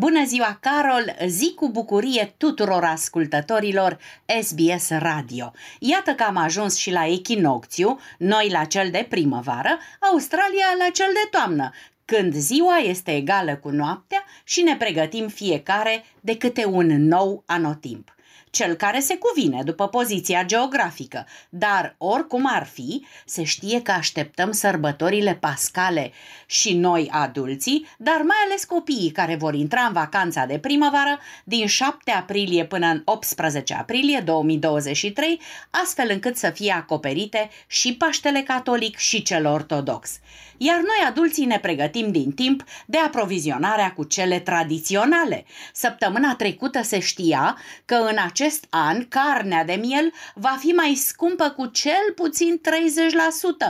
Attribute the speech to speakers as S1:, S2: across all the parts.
S1: Bună ziua, Carol! Zi cu bucurie tuturor ascultătorilor SBS Radio. Iată că am ajuns și la echinocțiu, noi la cel de primăvară, Australia la cel de toamnă, când ziua este egală cu noaptea și ne pregătim fiecare de câte un nou anotimp cel care se cuvine după poziția geografică, dar oricum ar fi, se știe că așteptăm sărbătorile pascale și noi adulții, dar mai ales copiii care vor intra în vacanța de primăvară din 7 aprilie până în 18 aprilie 2023, astfel încât să fie acoperite și Paștele Catolic și cel Ortodox. Iar noi adulții ne pregătim din timp de aprovizionarea cu cele tradiționale. Săptămâna trecută se știa că în acest acest an carnea de miel va fi mai scumpă cu cel puțin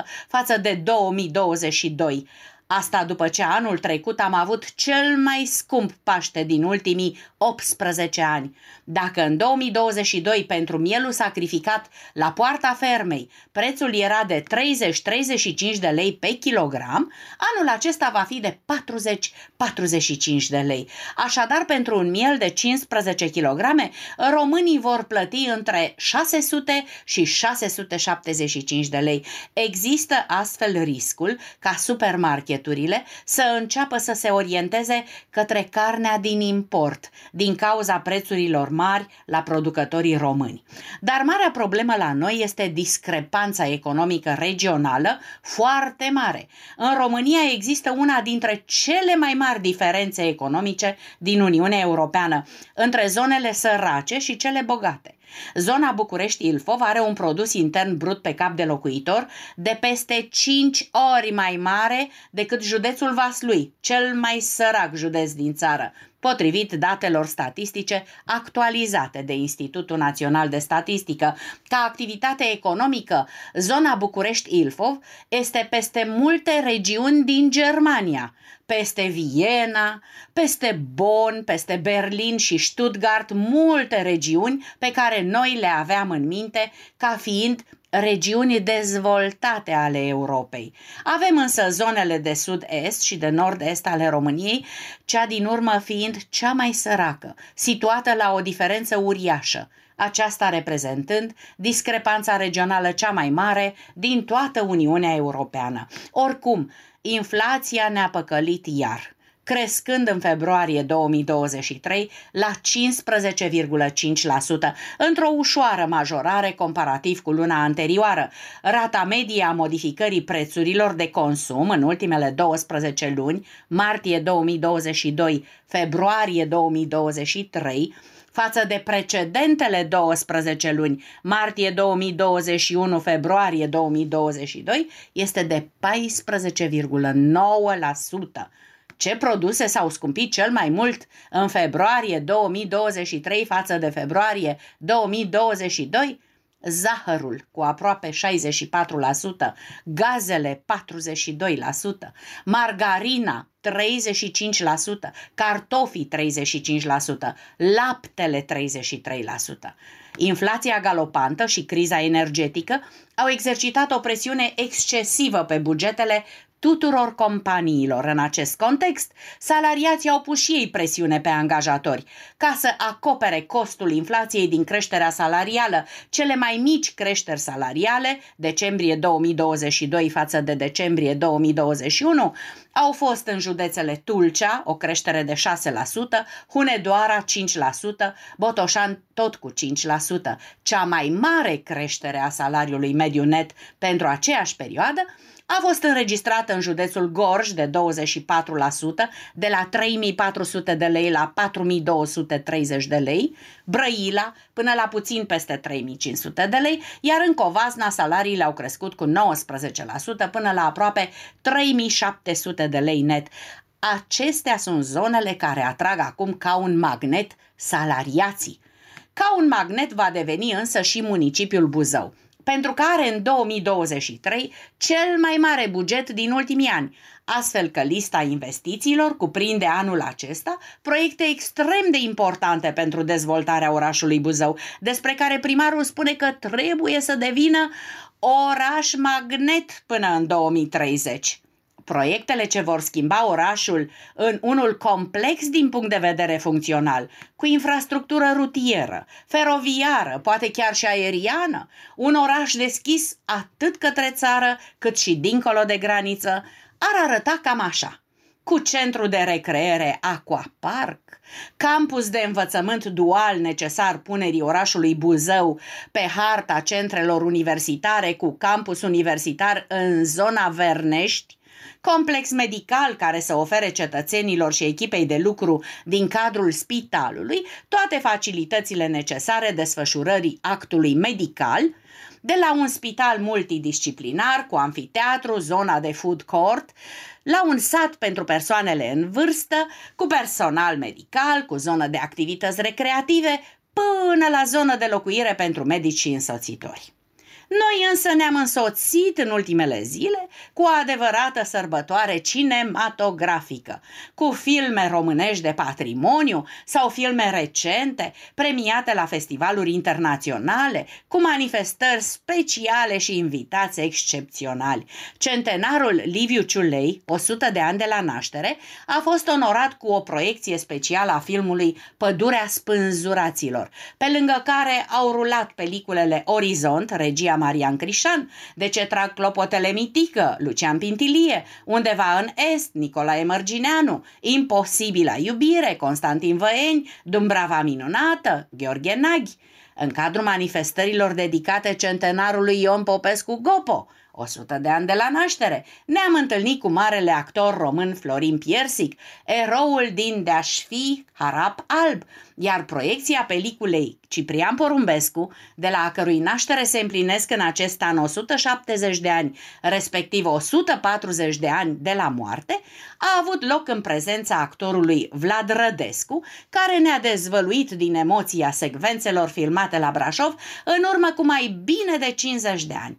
S1: 30% față de 2022. Asta după ce anul trecut am avut cel mai scump Paște din ultimii 18 ani. Dacă în 2022 pentru mielul sacrificat la poarta fermei prețul era de 30-35 de lei pe kilogram, anul acesta va fi de 40-45 de lei. Așadar, pentru un miel de 15 kg, românii vor plăti între 600 și 675 de lei. Există astfel riscul ca supermarketurile să înceapă să se orienteze către carnea din import, din cauza prețurilor mari la producătorii români. Dar marea problemă la noi este discrepanța economică regională foarte mare. În România există una dintre cele mai mari diferențe economice din Uniunea Europeană între zonele sărace și cele bogate. Zona București-Ilfov are un produs intern brut pe cap de locuitor de peste 5 ori mai mare decât județul Vaslui, cel mai sărac județ din țară, potrivit datelor statistice actualizate de Institutul Național de Statistică. Ca activitate economică, zona București-Ilfov este peste multe regiuni din Germania, peste Viena, peste Bonn, peste Berlin și Stuttgart, multe regiuni pe care noi le aveam în minte ca fiind regiuni dezvoltate ale Europei. Avem însă zonele de sud-est și de nord-est ale României, cea din urmă fiind cea mai săracă, situată la o diferență uriașă, aceasta reprezentând discrepanța regională cea mai mare din toată Uniunea Europeană. Oricum, inflația ne-a păcălit iar crescând în februarie 2023 la 15,5%, într-o ușoară majorare comparativ cu luna anterioară. Rata medie a modificării prețurilor de consum în ultimele 12 luni, martie 2022, februarie 2023, față de precedentele 12 luni, martie 2021, februarie 2022, este de 14,9%. Ce produse s-au scumpit cel mai mult în februarie 2023 față de februarie 2022? Zahărul cu aproape 64%, gazele 42%, margarina 35%, cartofii 35%, laptele 33%. Inflația galopantă și criza energetică au exercitat o presiune excesivă pe bugetele tuturor companiilor. În acest context, salariații au pus și ei presiune pe angajatori ca să acopere costul inflației din creșterea salarială, cele mai mici creșteri salariale, decembrie 2022 față de decembrie 2021, au fost în județele Tulcea, o creștere de 6%, Hunedoara 5%, Botoșan tot cu 5%. Cea mai mare creștere a salariului mediu net pentru aceeași perioadă a fost înregistrată în județul Gorj de 24%, de la 3400 de lei la 4230 de lei, Brăila până la puțin peste 3500 de lei, iar în Covasna salariile au crescut cu 19% până la aproape 3700 de lei net. Acestea sunt zonele care atrag acum ca un magnet salariații. Ca un magnet va deveni însă și municipiul Buzău pentru că are în 2023 cel mai mare buget din ultimii ani, astfel că lista investițiilor cuprinde anul acesta proiecte extrem de importante pentru dezvoltarea orașului Buzău, despre care primarul spune că trebuie să devină oraș magnet până în 2030 Proiectele ce vor schimba orașul în unul complex din punct de vedere funcțional, cu infrastructură rutieră, feroviară, poate chiar și aeriană, un oraș deschis atât către țară cât și dincolo de graniță, ar arăta cam așa. Cu centru de recreere Aquapark, campus de învățământ dual necesar punerii orașului Buzău pe harta centrelor universitare cu campus universitar în zona Vernești, complex medical care să ofere cetățenilor și echipei de lucru din cadrul spitalului toate facilitățile necesare desfășurării actului medical, de la un spital multidisciplinar cu anfiteatru, zona de food court, la un sat pentru persoanele în vârstă, cu personal medical, cu zonă de activități recreative, până la zonă de locuire pentru medici și însoțitori. Noi însă ne-am însoțit în ultimele zile cu o adevărată sărbătoare cinematografică, cu filme românești de patrimoniu sau filme recente, premiate la festivaluri internaționale, cu manifestări speciale și invitați excepționali. Centenarul Liviu Ciulei, 100 de ani de la naștere, a fost onorat cu o proiecție specială a filmului Pădurea spânzuraților, pe lângă care au rulat peliculele Orizont, regia Marian Crișan, de ce trag clopotele mitică, Lucian Pintilie, undeva în Est, Nicolae Mărgineanu, Imposibila iubire, Constantin Văeni, Dumbrava minunată, Gheorghe Naghi, în cadrul manifestărilor dedicate centenarului Ion Popescu Gopo, 100 de ani de la naștere, ne-am întâlnit cu marele actor român Florin Piersic, eroul din De-aș fi Harap Alb, iar proiecția peliculei Ciprian Porumbescu, de la a cărui naștere se împlinesc în acest an 170 de ani, respectiv 140 de ani de la moarte, a avut loc în prezența actorului Vlad Rădescu, care ne-a dezvăluit din emoția secvențelor filmate la Brașov în urmă cu mai bine de 50 de ani.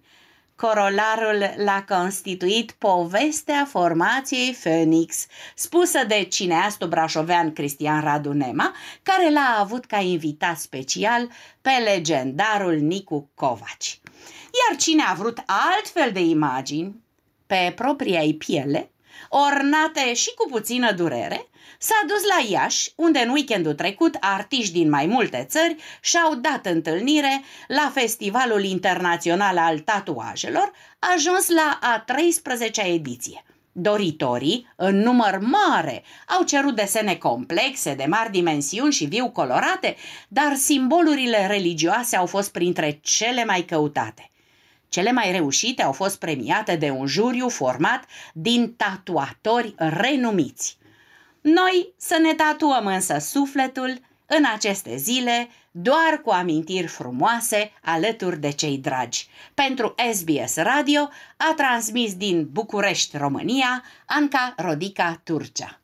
S1: Corolarul l-a constituit povestea formației Phoenix, spusă de cineastul brașovean Cristian Radu Nema, care l-a avut ca invitat special pe legendarul Nicu Covaci. Iar cine a vrut altfel de imagini, pe propria ei piele, ornate și cu puțină durere, s-a dus la Iași, unde în weekendul trecut artiști din mai multe țări și-au dat întâlnire la Festivalul Internațional al Tatuajelor, ajuns la a 13-a ediție. Doritorii, în număr mare, au cerut desene complexe, de mari dimensiuni și viu colorate, dar simbolurile religioase au fost printre cele mai căutate. Cele mai reușite au fost premiate de un juriu format din tatuatori renumiți. Noi să ne tatuăm însă sufletul în aceste zile doar cu amintiri frumoase alături de cei dragi. Pentru SBS Radio a transmis din București, România, Anca Rodica Turcea.